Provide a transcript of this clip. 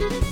Bye.